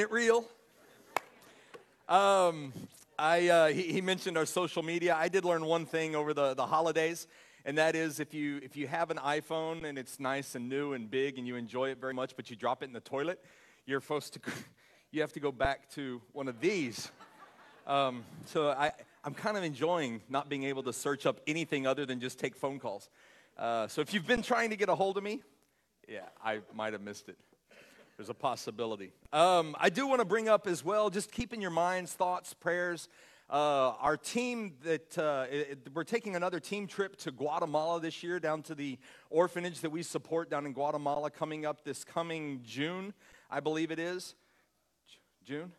it real? Um, I, uh, he, he, mentioned our social media. I did learn one thing over the, the holidays, and that is if you, if you have an iPhone and it's nice and new and big and you enjoy it very much, but you drop it in the toilet, you're supposed to, you have to go back to one of these. Um, so I, I'm kind of enjoying not being able to search up anything other than just take phone calls. Uh, so if you've been trying to get a hold of me, yeah, I might have missed it. There's a possibility. Um, I do want to bring up as well, just keep in your minds, thoughts, prayers. Uh, our team that uh, it, we're taking another team trip to Guatemala this year, down to the orphanage that we support down in Guatemala, coming up this coming June, I believe it is. June?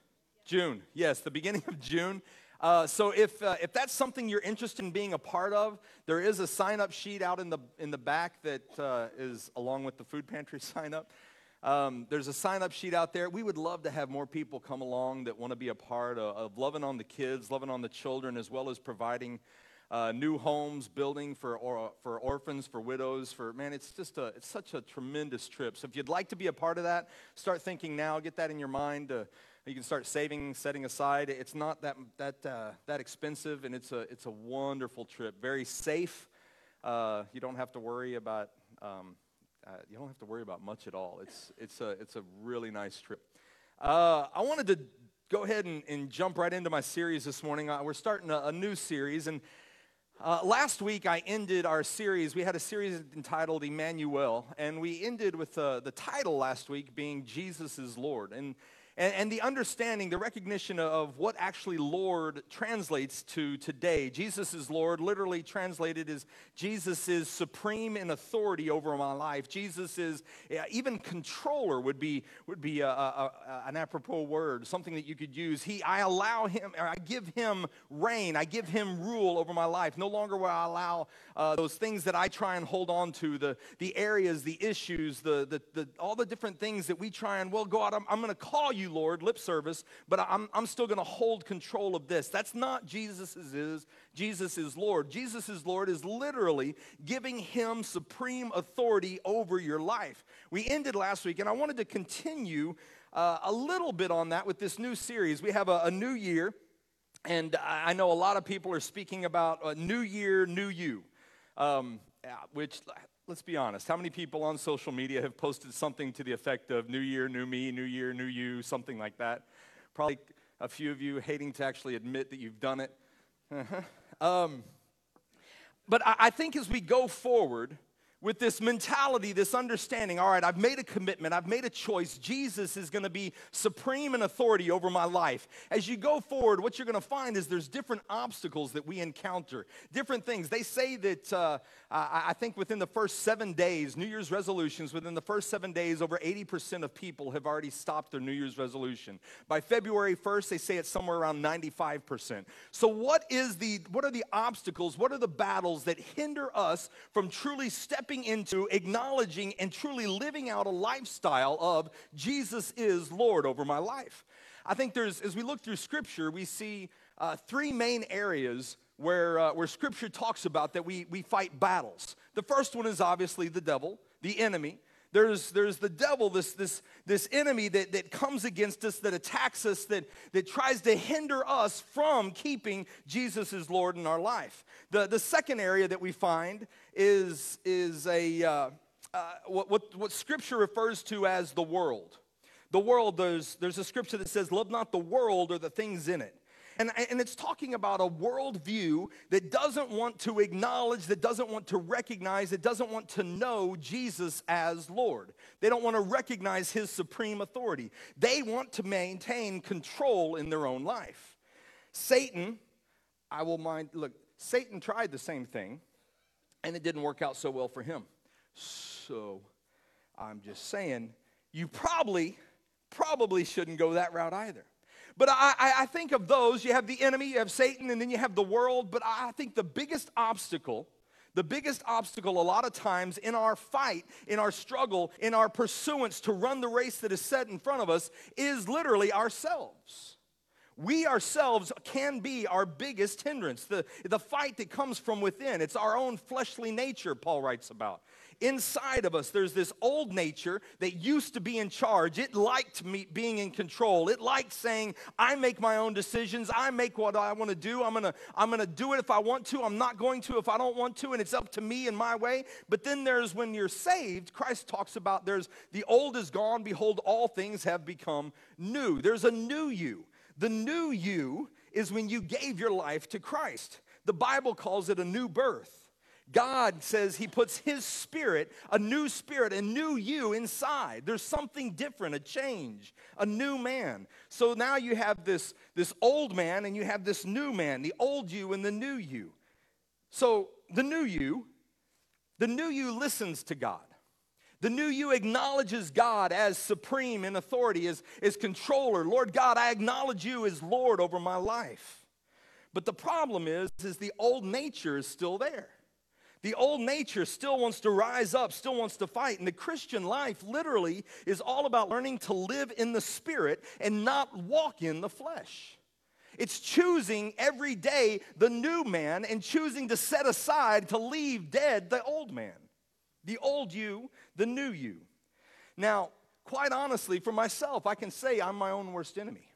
June, yes, the beginning of June. Uh, so if, uh, if that's something you're interested in being a part of, there is a sign-up sheet out in the, in the back that uh, is along with the food pantry sign-up. Um, there's a sign up sheet out there. We would love to have more people come along that want to be a part of, of, loving on the kids, loving on the children, as well as providing uh, new homes, building for, or, for orphans, for widows. For man, it's just a, it's such a tremendous trip. So if you'd like to be a part of that, start thinking now. Get that in your mind. Uh, you can start saving, setting aside. It's not that that uh, that expensive, and it's a it's a wonderful trip. Very safe. Uh, you don't have to worry about. Um, uh, you don't have to worry about much at all. It's, it's, a, it's a really nice trip. Uh, I wanted to go ahead and, and, jump right into my series this morning. Uh, we're starting a, a, new series, and uh, last week I ended our series. We had a series entitled Emmanuel, and we ended with uh, the title last week being Jesus is Lord. And and, and, the understanding, the recognition of what actually Lord translates to today. Jesus is Lord, literally translated as Jesus is supreme in authority over my life. Jesus is, even controller would be, would be a, a, a, an apropos word, something that you could use. He, I allow him, I give him reign, I give him rule over my life. No longer will I allow uh, those things that I try and hold on to, the, the areas, the issues, the, the, the, all the different things that we try and, well, God, I'm, I'm going to call you you, Lord, lip service, but I'm, I'm still going to hold control of this. That's not Jesus's is. Jesus is Lord. Jesus is Lord is literally giving him supreme authority over your life. We ended last week, and I wanted to continue uh, a little bit on that with this new series. We have a, a new year, and I know a lot of people are speaking about a new year, new you. Um, which let's be honest. How many people on social media have posted something to the effect of New Year, New Me, New Year, New You, something like that? Probably a few of you hating to actually admit that you've done it. Um, but I, I think as we go forward, with this mentality, this understanding, all right, I've made a commitment, I've made a choice. Jesus is to be supreme in authority over my life. As you go forward, what you're to find is there's different obstacles that we encounter, different things. They say that, uh, I think within the first seven days, New Year's resolutions, within the first seven days, over 80% of people have already stopped their New Year's resolution. By February 1st, they say it's somewhere around 95%. So, what, is the, what are the obstacles, what are the battles that hinder us from truly stepping? Into acknowledging and truly living out a lifestyle of Jesus is Lord over my life. I think there's, as we look through Scripture, we see uh, three main areas where, uh, where Scripture talks about that we, we fight battles. The first one is obviously the devil, the enemy. There's, there's the devil, this, this, this enemy that, that comes against us, that attacks us, that, that tries to hinder us from keeping Jesus as Lord in our life. The, the second area that we find is, is a, uh, uh, what, what, what Scripture refers to as the world. The world, there's, there's a scripture that says, Love not the world or the things in it. And, and it's talking about a worldview that doesn't want to acknowledge, that doesn't want to recognize, that doesn't want to know Jesus as Lord. They don't want to recognize his supreme authority. They want to maintain control in their own life. Satan, I will mind, look, Satan tried the same thing, and it didn't work out so well for him. So I'm just saying, you probably, probably shouldn't go that route either. But I, I think of those, you have the enemy, you have Satan, and then you have the world. But I think the biggest obstacle, the biggest obstacle a lot of times in our fight, in our struggle, in our pursuance to run the race that is set in front of us is literally ourselves. We ourselves can be our biggest hindrance. The, the fight that comes from within, it's our own fleshly nature, Paul writes about. Inside of us, there's this old nature that used to be in charge. It liked me being in control. It liked saying, I make my own decisions. I make what I want to do. I'm going to I'm going to do it if I want to. I'm not going to if I don't want to. And it's up to me and my way. But then there's when you're saved, Christ talks about there's the old is gone. Behold, all things have become new. There's a new you. The new you is when you gave your life to Christ. The Bible calls it a new birth. God says He puts His spirit, a new spirit, a new you inside. There's something different, a change, a new man. So now you have this, this old man and you have this new man, the old you and the new you. So the new you, the new you listens to God. The new you acknowledges God as supreme in authority, as, as controller. Lord God, I acknowledge you as Lord over my life. But the problem is, is the old nature is still there. The old nature still wants to rise up, still wants to fight. And the Christian life literally is all about learning to live in the spirit and not walk in the flesh. It's choosing every day the new man and choosing to set aside to leave dead the old man. The old you, the new you. Now, quite honestly, for myself, I can say I'm my own worst enemy.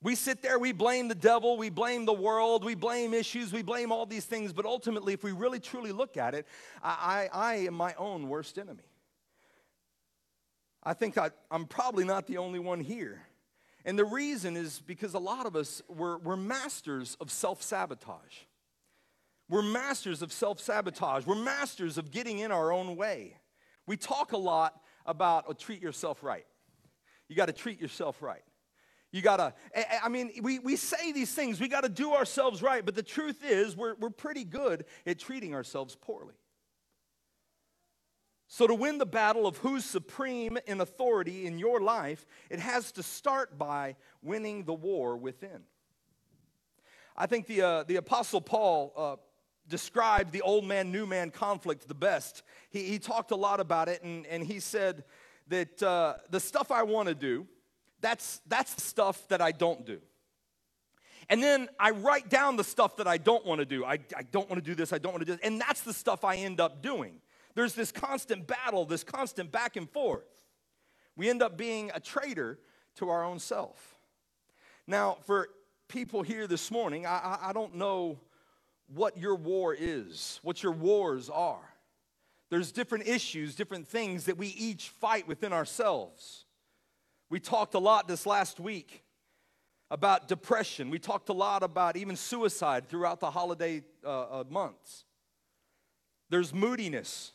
We sit there, we blame the devil, we blame the world, we blame issues, we blame all these things, but ultimately, if we really truly look at it, I, I, I am my own worst enemy. I think I, am probably not the only one here. And the reason is because a lot of us, we're, we're masters of self sabotage. We're masters of self sabotage. We're masters of getting in our own way. We talk a lot about oh, treat yourself right. You got to treat yourself right. You gotta, I mean, we, we say these things, we gotta do ourselves right, but the truth is, we're, we're pretty good at treating ourselves poorly. So, to win the battle of who's supreme in authority in your life, it has to start by winning the war within. I think the, uh, the Apostle Paul uh, described the old man, new man conflict the best. He, he talked a lot about it, and, and he said that uh, the stuff I wanna do, that's, that's stuff that I don't do. And then I write down the stuff that I don't want to do. I, I don't want to do this, I don't want to do this. And that's the stuff I end up doing. There's this constant battle, this constant back and forth. We end up being a traitor to our own self. Now, for people here this morning, I, I, I don't know what your war is, what your wars are. There's different issues, different things that we each fight within ourselves. We talked a lot this last week about depression. We talked a lot about even suicide throughout the holiday uh, uh, months. There's moodiness,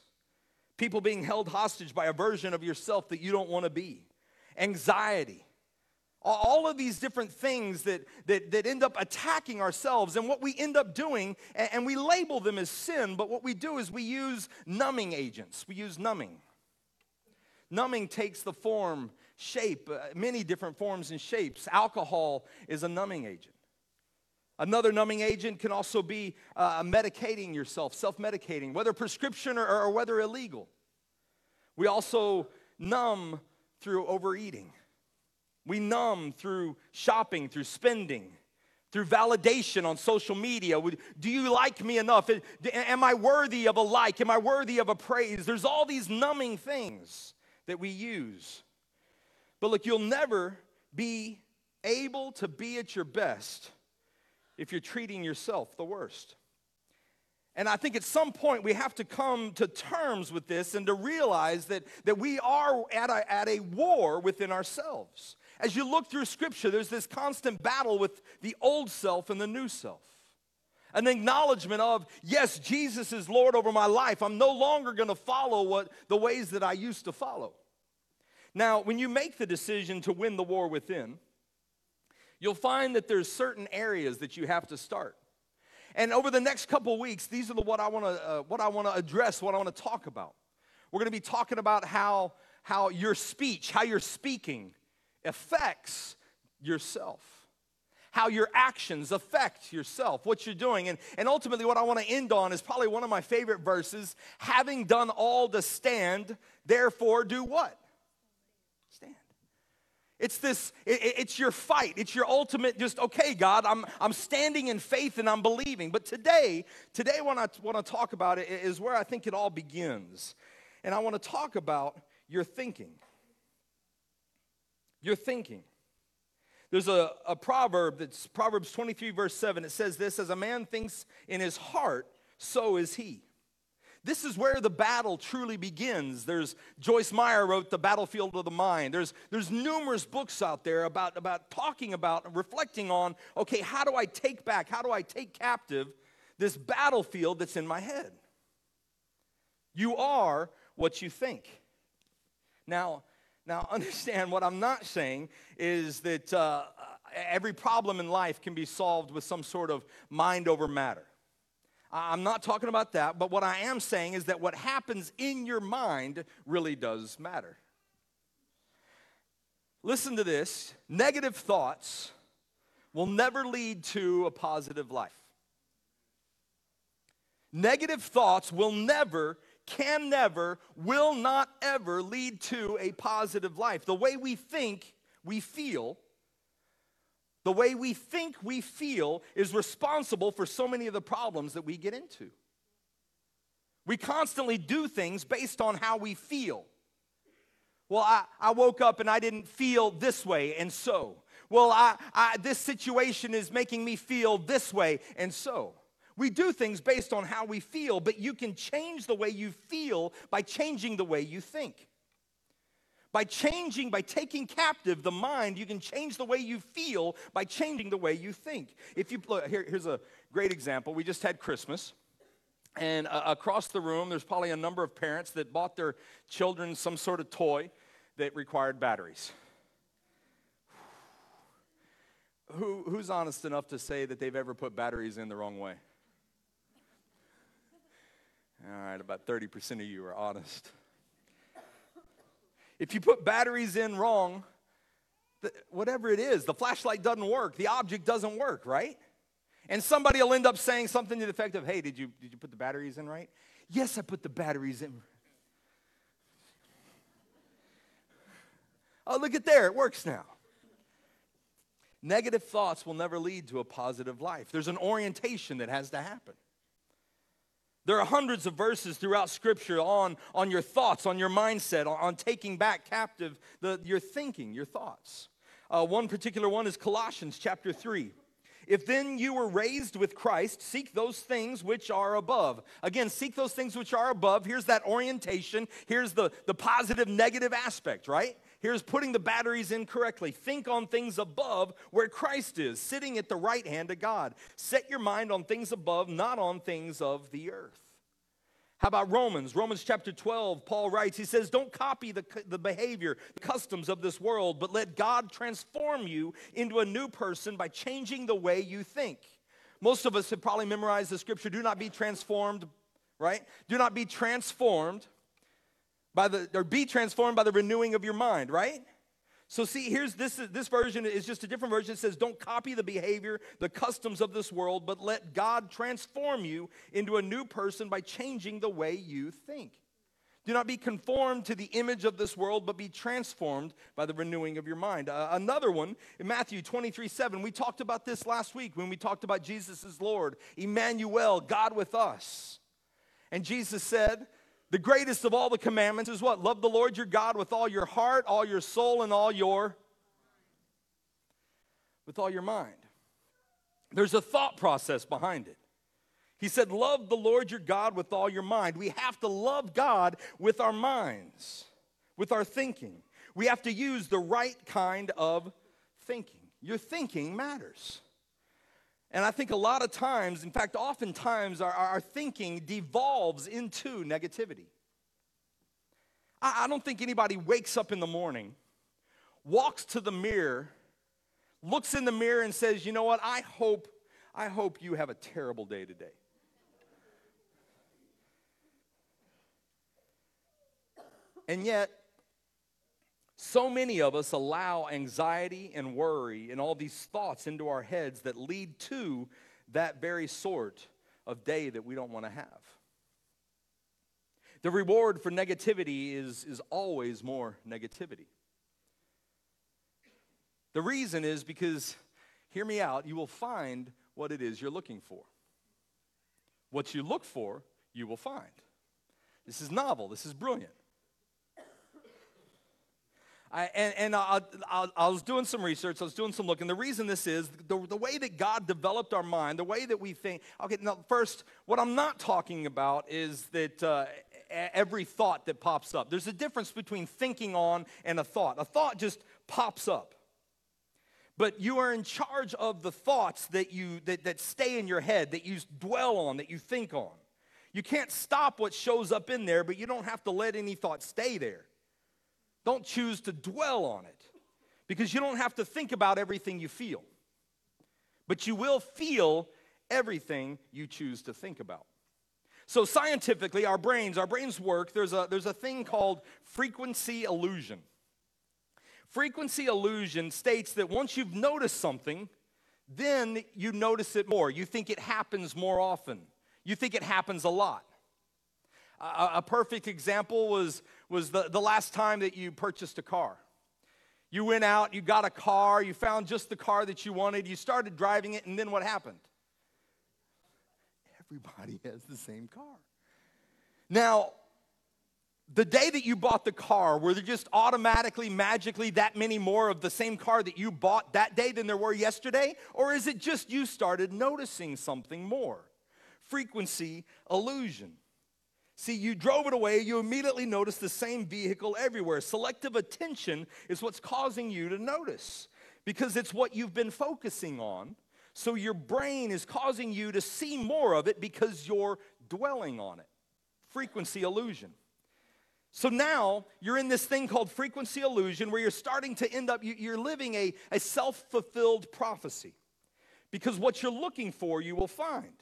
people being held hostage by a version of yourself that you don't want to be, anxiety. All of these different things that, that, that end up attacking ourselves, and what we end up doing, and, and we label them as sin, but what we do is we use numbing agents. We use numbing. Numbing takes the form shape, uh, many different forms and shapes. Alcohol is a numbing agent. Another numbing agent can also be uh, medicating yourself, self medicating, whether prescription or, or whether illegal. We also numb through overeating. We numb through shopping, through spending, through validation on social media. Do you like me enough? Am I worthy of a like? Am I worthy of a praise? There's all these numbing things that we use. But look, you'll never be able to be at your best if you're treating yourself the worst. And I think at some point we have to come to terms with this and to realize that, that we are at a, at a war within ourselves. As you look through Scripture, there's this constant battle with the old self and the new self. An acknowledgement of, yes, Jesus is Lord over my life. I'm no longer going to follow what, the ways that I used to follow. Now, when you make the decision to win the war within, you'll find that there's certain areas that you have to start. And over the next couple weeks, these are the what I want to uh, what I want to address, what I want to talk about. We're going to be talking about how how your speech, how you're speaking affects yourself. How your actions affect yourself, what you're doing. And, and ultimately, what I want to end on is probably one of my favorite verses having done all to stand, therefore do what? It's this, it, it's your fight. It's your ultimate, just, okay, God, I'm, I'm standing in faith and I'm believing. But today, today, what I want to talk about it is where I think it all begins. And I want to talk about your thinking. Your thinking. There's a, a proverb that's Proverbs 23, verse 7. It says this As a man thinks in his heart, so is he. This is where the battle truly begins. There's Joyce Meyer wrote The Battlefield of the Mind. There's, there's numerous books out there about, about talking about, reflecting on, okay, how do I take back, how do I take captive this battlefield that's in my head? You are what you think. Now, now understand what I'm not saying is that uh, every problem in life can be solved with some sort of mind over matter. I'm not talking about that, but what I am saying is that what happens in your mind really does matter. Listen to this negative thoughts will never lead to a positive life. Negative thoughts will never, can never, will not ever lead to a positive life. The way we think, we feel, the way we think we feel is responsible for so many of the problems that we get into. We constantly do things based on how we feel. Well, I, I woke up and I didn't feel this way, and so. Well, I, I, this situation is making me feel this way, and so. We do things based on how we feel, but you can change the way you feel by changing the way you think. By changing, by taking captive the mind, you can change the way you feel by changing the way you think. If you look, here, here's a great example. We just had Christmas. And uh, across the room, there's probably a number of parents that bought their children some sort of toy that required batteries. Who, who's honest enough to say that they've ever put batteries in the wrong way? All right, about 30% of you are honest. If you put batteries in wrong, whatever it is, the flashlight doesn't work, the object doesn't work, right? And somebody will end up saying something to the effect of, hey, did you, did you put the batteries in right? Yes, I put the batteries in. Oh, look at there, it works now. Negative thoughts will never lead to a positive life. There's an orientation that has to happen. There are hundreds of verses throughout Scripture on, on your thoughts, on your mindset, on, on taking back captive the, your thinking, your thoughts. Uh, one particular one is Colossians chapter 3. If then you were raised with Christ, seek those things which are above. Again, seek those things which are above. Here's that orientation. Here's the, the positive, negative aspect, right? Here's putting the batteries in correctly. Think on things above where Christ is, sitting at the right hand of God. Set your mind on things above, not on things of the earth. How about Romans? Romans chapter 12, Paul writes, he says, Don't copy the, the behavior, the customs of this world, but let God transform you into a new person by changing the way you think. Most of us have probably memorized the scripture do not be transformed, right? Do not be transformed by the or be transformed by the renewing of your mind, right? So see, here's this this version is just a different version. It says, "Don't copy the behavior, the customs of this world, but let God transform you into a new person by changing the way you think." Do not be conformed to the image of this world, but be transformed by the renewing of your mind. Uh, another one in Matthew 23 7, we talked about this last week when we talked about Jesus as Lord, Emmanuel, God with us. And Jesus said, the greatest of all the commandments is what? Love the Lord your God with all your heart, all your soul, and all your with all your mind. There's a thought process behind it. He said, Love the Lord your God with all your mind. We have to love God with our minds, with our thinking. We have to use the right kind of thinking. Your thinking matters. And I think a lot of times, in fact, oftentimes, our, our thinking devolves into negativity. I, I don't think anybody wakes up in the morning, walks to the mirror, looks in the mirror, and says, You know what? I hope, I hope you have a terrible day today. And yet, so many of us allow anxiety and worry and all these thoughts into our heads that lead to that very sort of day that we don't want to have. The reward for negativity is, is always more negativity. The reason is because, hear me out, you will find what it is you're looking for. What you look for, you will find. This is novel, this is brilliant. I, and, and I, I, I, was doing some research, I was doing some looking. The reason this is the, the way that God developed our mind, the way that we think. Okay, now, first, what I'm not talking about is that uh, every thought that pops up. There's a difference between thinking on and a thought. A thought just pops up. But you are in charge of the thoughts that, you, that, that stay in your head, that you dwell on, that you think on. You can't stop what shows up in there, but you don't have to let any thought stay there. Don't choose to dwell on it because you don't have to think about everything you feel. But you will feel everything you choose to think about. So, scientifically, our brains, our brains work. There's a, there's a thing called frequency illusion. Frequency illusion states that once you've noticed something, then you notice it more. You think it happens more often. You think it happens a lot. A, a perfect example was, was the, the last time that you purchased a car. You went out, you got a car, you found just the car that you wanted, you started driving it, and then what happened? Everybody has the same car. Now, the day that you bought the car, were there just automatically, magically that many more of the same car that you bought that day than there were yesterday? Or is it just you started noticing something more? Frequency illusion. See, you drove it away, you immediately notice the same vehicle everywhere. Selective attention is what's causing you to notice because it's what you've been focusing on. So your brain is causing you to see more of it because you're dwelling on it. Frequency illusion. So now you're in this thing called frequency illusion where you're starting to end up, you're living a, a self fulfilled prophecy because what you're looking for, you will find.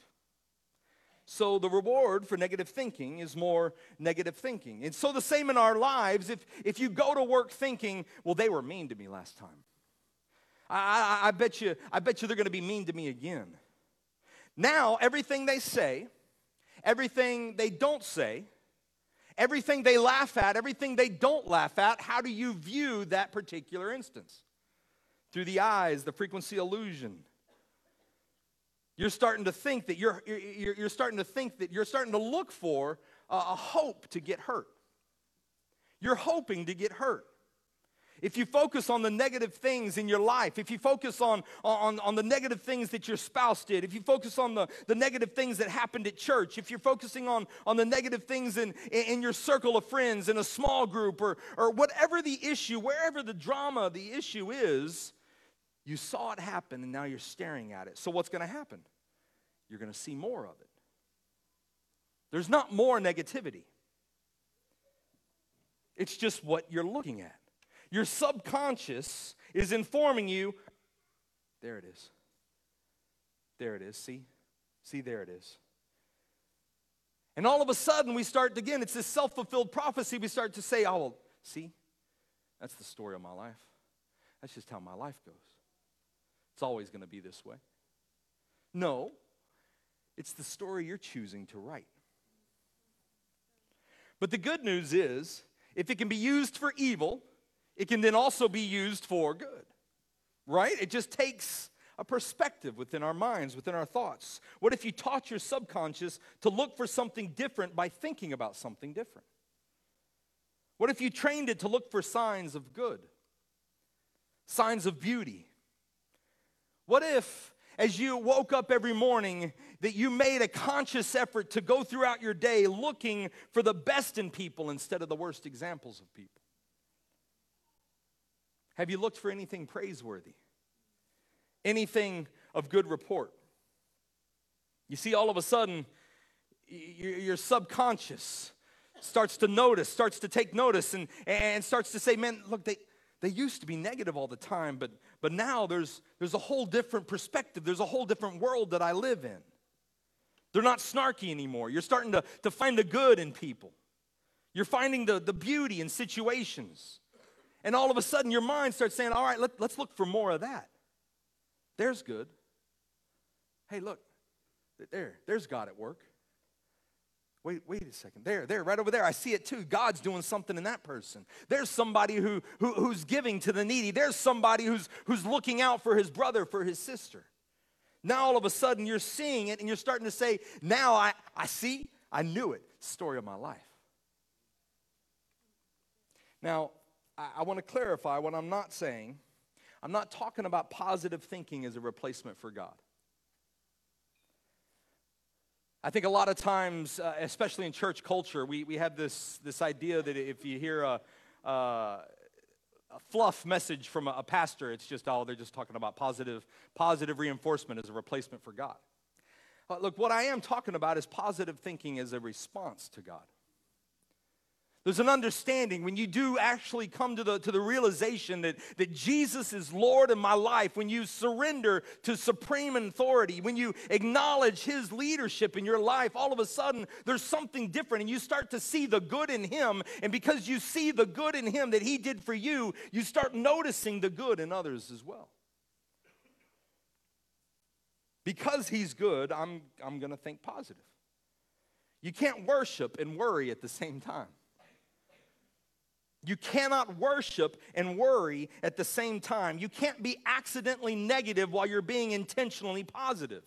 So the reward for negative thinking is more negative thinking. And so the same in our lives. If, if you go to work thinking, well, they were mean to me last time. I, I, I bet you, I bet you they're going to be mean to me again. Now, everything they say, everything they don't say, everything they laugh at, everything they don't laugh at, how do you view that particular instance? Through the eyes, the frequency illusion you're starting to think that you're, you're, you're starting to think that you're starting to look for a, a hope to get hurt. You're hoping to get hurt. If you focus on the negative things in your life, if you focus on, on, on the negative things that your spouse did, if you focus on the, the negative things that happened at church, if you're focusing on, on the negative things in, in your circle of friends, in a small group, or, or whatever the issue, wherever the drama, the issue is, you saw it happen and now you're staring at it. So what's going to happen? you're going to see more of it. There's not more negativity, it's just what you're looking at. Your subconscious is informing you there it is. There it is. See? See, there it is. And all of a sudden, we start again, it's this self fulfilled prophecy. We start to say, oh, well, see, that's the story of my life. That's just how my life goes. It's always going to be this way. No, it's the story you're choosing to write. But the good news is, if it can be used for evil, it can then also be used for good. Right? It just takes a perspective within our minds, within our thoughts. What if you taught your subconscious to look for something different by thinking about something different? What if you trained it to look for signs of good, signs of beauty? What if as you woke up every morning that you made a conscious effort to go throughout your day looking for the best in people instead of the worst examples of people? Have you looked for anything praiseworthy? Anything of good report? You see, all of a sudden, your subconscious starts to notice, starts to take notice, and, and starts to say, man, look, they, they used to be negative all the time, but, but now there's, there's a whole different perspective. There's a whole different world that I live in. They're not snarky anymore. You're starting to, to find the good in people. You're finding the, the beauty in situations. And all of a sudden, your mind starts saying, All right, let, let's look for more of that. There's good. Hey, look, there, there's God at work. Wait, wait a second. There, there, right over there. I see it too. God's doing something in that person. There's somebody who, who, who's giving to the needy. There's somebody who's, who's looking out for his brother, for his sister. Now all of a sudden you're seeing it and you're starting to say, now I, I see, I knew it. Story of my life. Now, I, I want to clarify what I'm not saying. I'm not talking about positive thinking as a replacement for God. I think a lot of times, uh, especially in church culture, we, we have this, this idea that if you hear a, uh, a fluff message from a, a, pastor, it's just, oh, they're just talking about positive, positive reinforcement as a replacement for God. Uh, look, what I am talking about is positive thinking as a response to God. There's an understanding when you do actually come to the, to the realization that, that Jesus is Lord in my life, when you surrender to supreme authority, when you acknowledge His leadership in your life, all of a sudden there's something different and you start to see the good in Him. And because you see the good in Him that He did for you, you start noticing the good in others as well. Because He's good, I'm, I'm going to think positive. You can't worship and worry at the same time. You cannot worship and worry at the same time. You can't be accidentally negative while you're being intentionally positive.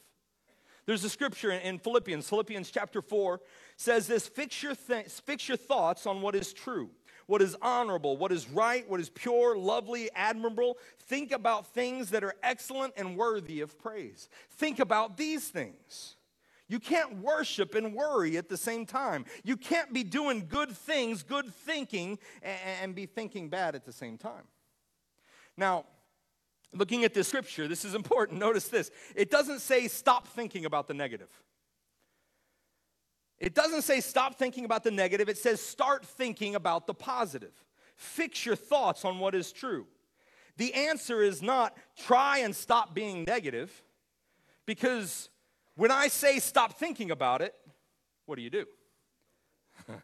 There's a scripture in Philippians, Philippians chapter 4 says this fix your, th- fix your thoughts on what is true, what is honorable, what is right, what is pure, lovely, admirable. Think about things that are excellent and worthy of praise. Think about these things. You can't worship and worry at the same time. You can't be doing good things, good thinking, and, be thinking bad at the same time. Now, looking at this scripture, this is important. Notice this it doesn't say stop thinking about the negative. It doesn't say stop thinking about the negative, it says start thinking about the positive. Fix your thoughts on what is true. The answer is not try and stop being negative because when I say stop thinking about it, what do you do?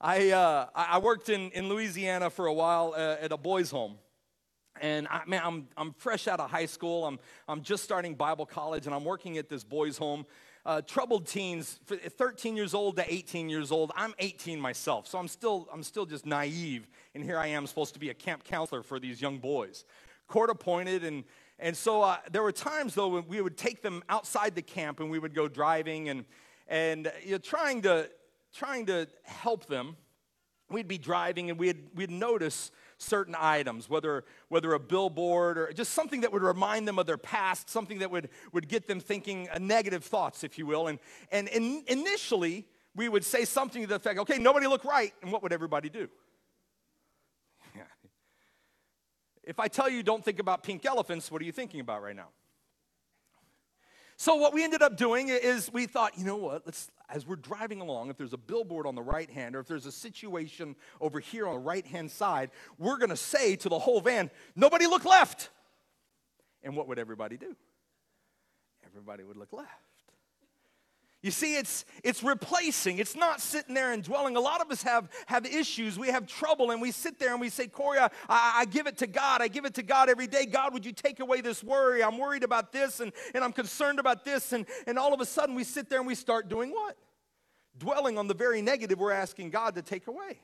I, uh, I worked in, in Louisiana for a while uh, at a boys' home. And I, man, I'm, I'm fresh out of high school. I'm, I'm just starting Bible college, and I'm working at this boys' home. Uh, troubled teens, 13 years old to 18 years old. I'm 18 myself, so I'm still, I'm still just naive. And here I am supposed to be a camp counselor for these young boys. Court appointed, and and so uh, there were times, though, when we would take them outside the camp and we would go driving and, and you know, trying, to, trying to help them. We'd be driving and we'd, we'd notice certain items, whether, whether a billboard or just something that would remind them of their past, something that would, would get them thinking uh, negative thoughts, if you will. And, and in, initially, we would say something to the effect, okay, nobody look right. And what would everybody do? If I tell you don't think about pink elephants, what are you thinking about right now? So what we ended up doing is we thought, you know what, let's as we're driving along, if there's a billboard on the right hand or if there's a situation over here on the right hand side, we're going to say to the whole van, nobody look left. And what would everybody do? Everybody would look left. You see, it's, it's replacing. It's not sitting there and dwelling. A lot of us have, have issues. We have trouble, and we sit there and we say, Corey, I, I, give it to God. I give it to God every day. God, would you take away this worry? I'm worried about this, and, and I'm concerned about this. And, and all of a sudden, we sit there and we start doing what? Dwelling on the very negative we're asking God to take away.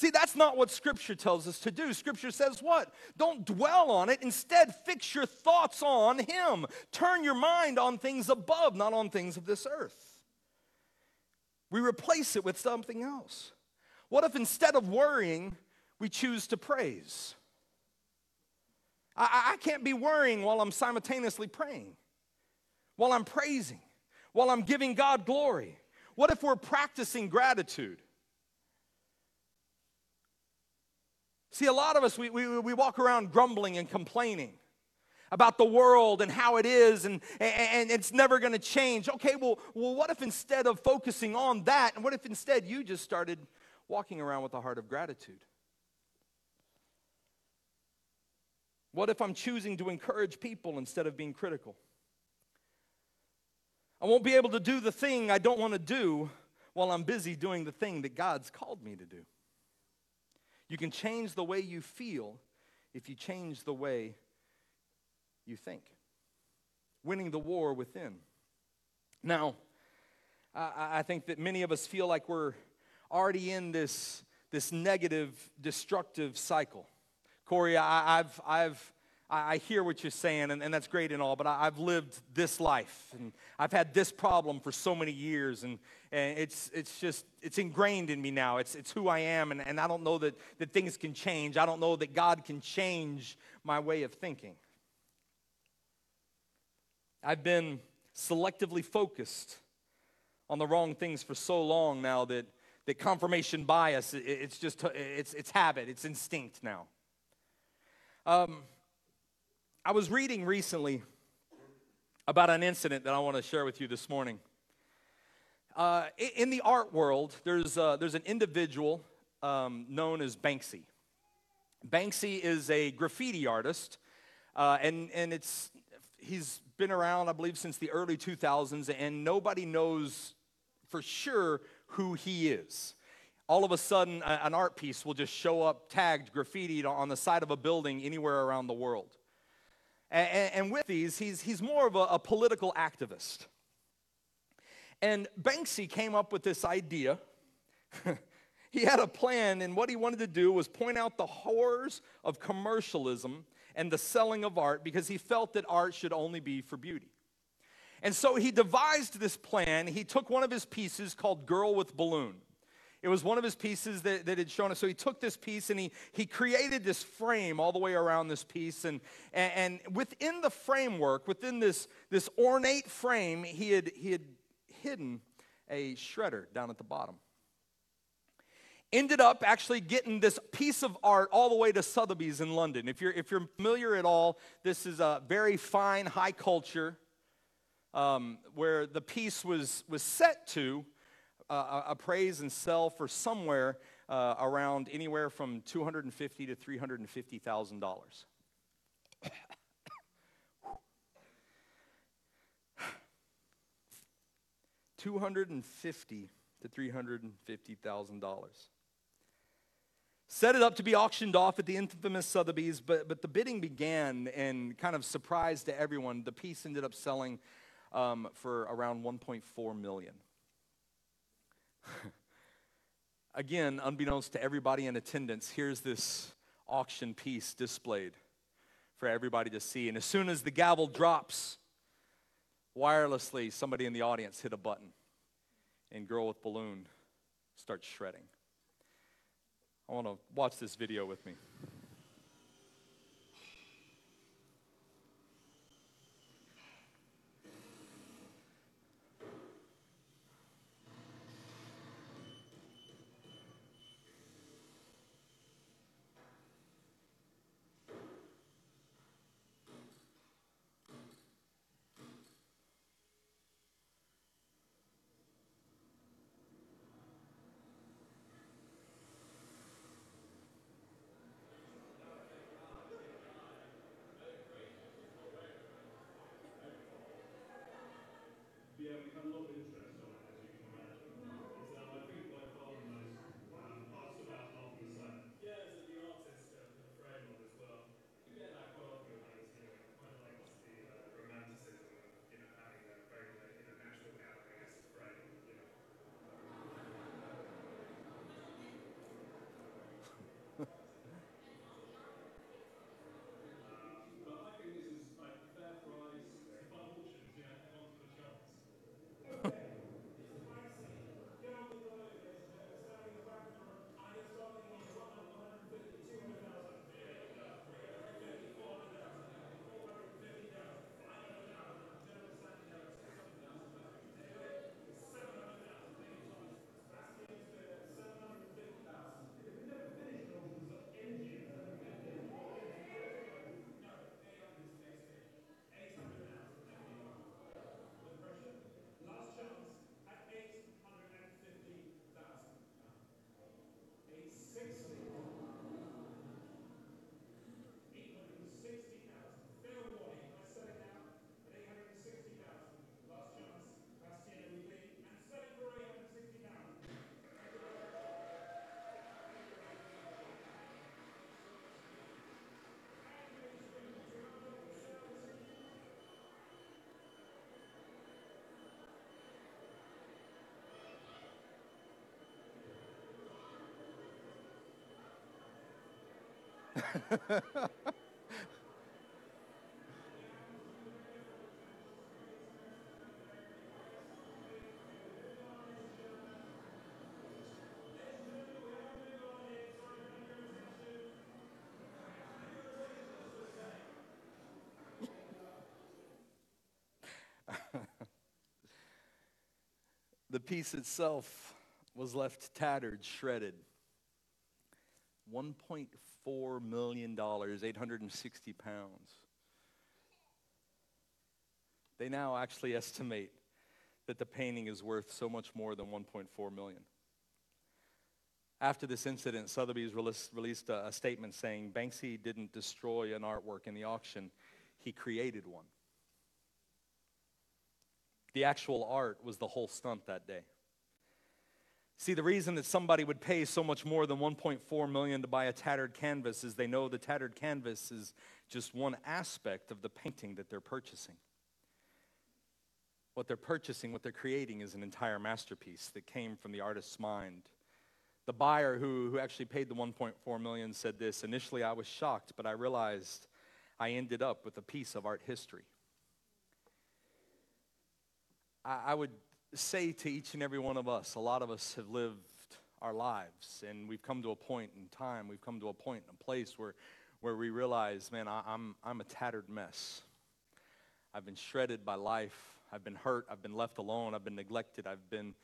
See, that's not what Scripture tells us to do. Scripture says what? Don't dwell on it. Instead, fix your thoughts on Him. Turn your mind on things above, not on things of this earth. We replace it with something else. What if instead of worrying, we choose to praise? I, I can't be worrying while I'm simultaneously praying, while I'm praising, while I'm giving God glory. What if we're practicing gratitude? See, a lot of us, we, we, we walk around grumbling and complaining about the world and how it is and, and it's never going to change. Okay, well, well, what if instead of focusing on that, and what if instead you just started walking around with a heart of gratitude? What if I'm choosing to encourage people instead of being critical? I won't be able to do the thing I don't want to do while I'm busy doing the thing that God's called me to do. You can change the way you feel if you change the way you think. Winning the war within. Now, I, I think that many of us feel like we're already in this, this negative, destructive cycle. Corey, I, have I've, I hear what you're saying, and, and that's great and all, but I, have lived this life, and I've had this problem for so many years, and, and it's, it's just, it's ingrained in me now. It's, it's who I am, and, and I don't know that, that things can change. I don't know that God can change my way of thinking. I've been selectively focused on the wrong things for so long now that, that confirmation bias, it, it's just, it's, it's habit, it's instinct now. Um, I was reading recently about an incident that I want to share with you this morning. Uh, in the art world, there's, uh, there's an individual um, known as Banksy. Banksy is a graffiti artist, uh, and, and it's, he's been around, I believe, since the early 2000s, and nobody knows for sure who he is. All of a sudden, an art piece will just show up tagged, graffitied on the side of a building anywhere around the world. And, and with these, he's, he's more of a, a political activist. And Banksy came up with this idea. he had a plan, and what he wanted to do was point out the horrors of commercialism and the selling of art because he felt that art should only be for beauty. And so he devised this plan. He took one of his pieces called Girl with Balloon. It was one of his pieces that, that had shown us. So he took this piece and he, he created this frame all the way around this piece. And, and, and within the framework, within this, this ornate frame, he had, he had hidden a shredder down at the bottom. Ended up actually getting this piece of art all the way to Sotheby's in London. If you're, if you're familiar at all, this is a very fine, high culture um, where the piece was, was set to uh, appraise and sell for somewhere uh, around anywhere from 250 to 350 thousand dollars. Two hundred and fifty to three hundred and fifty thousand dollars. Set it up to be auctioned off at the infamous Sotheby's, but, but the bidding began and kind of surprised to everyone. The piece ended up selling um, for around 1.4 million. Again, unbeknownst to everybody in attendance, here's this auction piece displayed for everybody to see. And as soon as the gavel drops, wirelessly, somebody in the audience hit a button, and Girl with Balloon starts shredding. I want to watch this video with me. The piece itself was left tattered, shredded. $1.4 million, 860 pounds. They now actually estimate that the painting is worth so much more than 1.4 million. After this incident, Sotheby's released a statement saying Banksy didn't destroy an artwork in the auction, he created one. The actual art was the whole stunt that day. See, the reason that somebody would pay so much more than 1.4 million to buy a tattered canvas is they know the tattered canvas is just one aspect of the painting that they're purchasing. What they're purchasing, what they're creating is an entire masterpiece that came from the artist's mind. The buyer who, who actually paid the 1.4 million said this, initially I was shocked, but I realized I ended up with a piece of art history. I, I would say to each and every one of us, a lot of us have lived our lives and we've come to a point in time, we've come to a point in a place where, where we realize, man, I, I'm, I'm a tattered mess. I've been shredded by life. I've been hurt. I've been left alone. I've been neglected. I've been,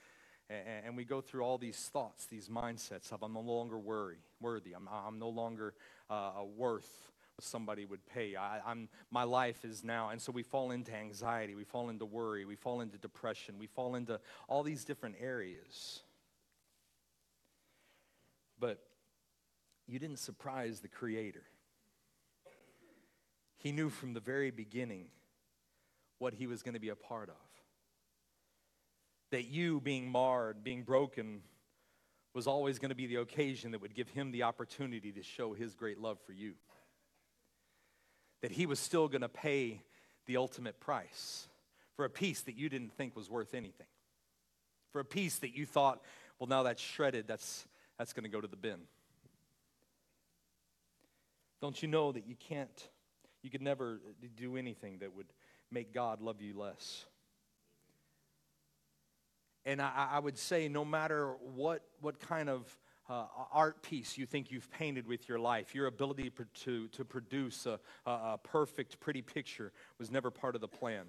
and we go through all these thoughts, these mindsets of I'm no longer worry, worthy. I'm, I'm no longer uh, worth somebody would pay. I, am my life is now. And so we fall into anxiety, we fall into worry, we fall into depression, we fall into all these different areas. But you didn't surprise the Creator. He knew from the very beginning what he was going to be a part of. That you being marred, being broken, was always going to be the occasion that would give him the opportunity to show his great love for you that he was still going to pay the ultimate price for a piece that you didn't think was worth anything. For a piece that you thought, well, now that's shredded, that's, that's going to go to the bin. Don't you know that you can't, you could never uh, do anything that would make God love you less? And I, I would say, no matter what, what kind of uh, art piece you think you've painted with your life, your ability to, to produce a, a perfect, pretty picture was never part of the plan.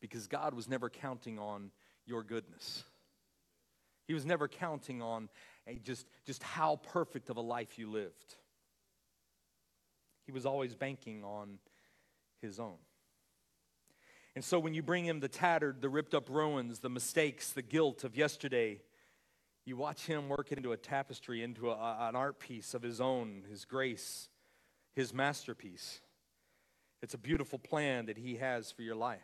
Because God was never counting on your goodness. He was never counting on just, just how perfect of a life you lived. He was always banking on his own. And so when you bring him the tattered, the ripped up ruins, the mistakes, the guilt of yesterday, you watch him work it into a tapestry, into a, an art piece of his own, his grace, his masterpiece. It's a beautiful plan that he has for your life.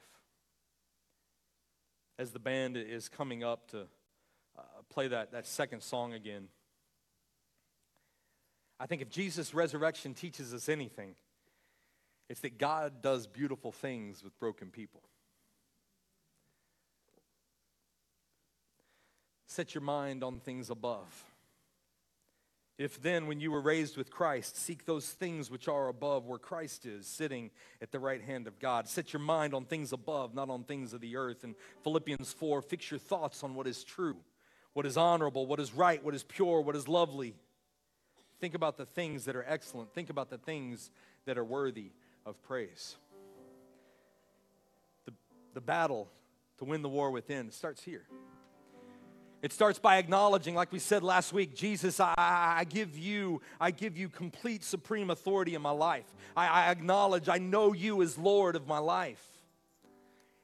As the band is coming up to uh, play that, that second song again, I think if Jesus' resurrection teaches us anything, it's that God does beautiful things with broken people. Set your mind on things above. If then, when you were raised with Christ, seek those things which are above, where Christ is, sitting at the right hand of God. Set your mind on things above, not on things of the earth. In Philippians 4, fix your thoughts on what is true, what is honorable, what is right, what is pure, what is lovely. Think about the things that are excellent. Think about the things that are worthy of praise. The, the battle to win the war within starts here. It starts by acknowledging, like we said last week, Jesus, I, I, give you, I give you complete supreme authority in my life. I, I acknowledge, I know you as Lord of my life.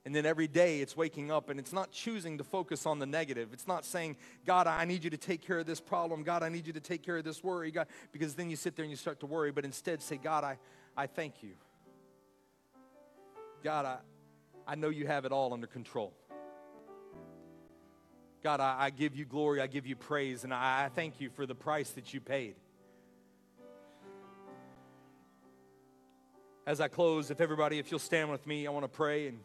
And then every day it's waking up and it's not choosing to focus on the negative. It's not saying, God, I need you to take care of this problem. God, I need you to take care of this worry. God, because then you sit there and you start to worry, but instead say, God, I, I thank you. God, I, I know you have it all under control. God, I, I give you glory, I give you praise, and I, I thank you for the price that you paid. As I close, if everybody, if you'll stand with me, I want to pray. And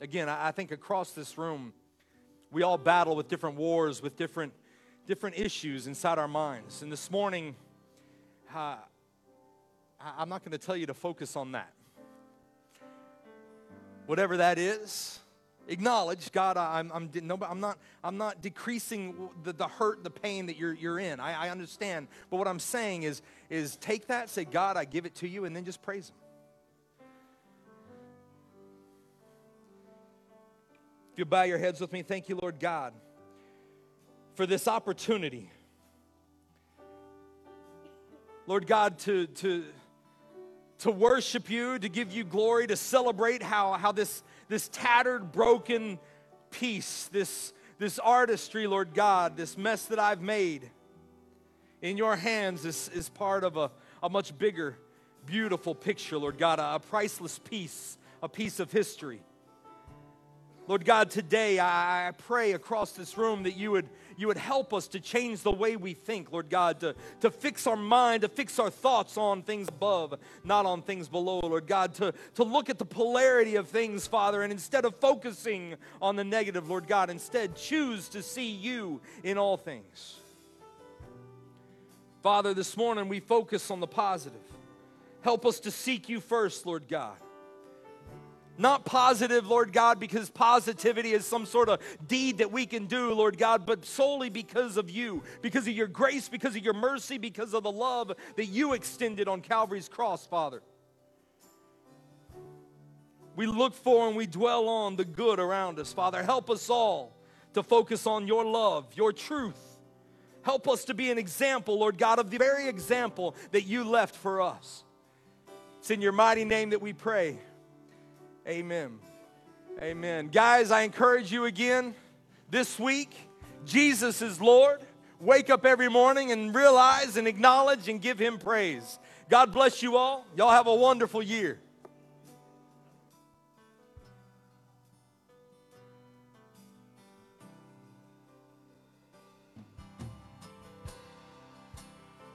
again, I, I think across this room, we all battle with different wars, with different different issues inside our minds. And this morning, uh, I'm not going to tell you to focus on that. Whatever that is, acknowledge God. I'm, I'm, no, I'm, not, I'm not decreasing the, the hurt, the pain that you're, you're in. I, I understand. But what I'm saying is, is take that, say, God, I give it to you, and then just praise Him. If you bow your heads with me, thank you, Lord God, for this opportunity. Lord God, to, to, to worship you, to give you glory, to celebrate how, how this, this tattered, broken piece, this, this artistry, Lord God, this mess that I've made in your hands is, is part of a, a much bigger, beautiful picture, Lord God, a, a priceless piece, a piece of history. Lord God, today I pray across this room that you would, you would help us to change the way we think, Lord God, to, to fix our mind, to fix our thoughts on things above, not on things below, Lord God, to, to look at the polarity of things, Father, and instead of focusing on the negative, Lord God, instead choose to see you in all things. Father, this morning we focus on the positive. Help us to seek you first, Lord God. Not positive, Lord God, because positivity is some sort of deed that we can do, Lord God, but solely because of you, because of your grace, because of your mercy, because of the love that you extended on Calvary's cross, Father. We look for and we dwell on the good around us, Father. Help us all to focus on your love, your truth. Help us to be an example, Lord God, of the very example that you left for us. It's in your mighty name that we pray. Amen. Amen. Guys, I encourage you again this week Jesus is Lord. Wake up every morning and realize and acknowledge and give Him praise. God bless you all. Y'all have a wonderful year.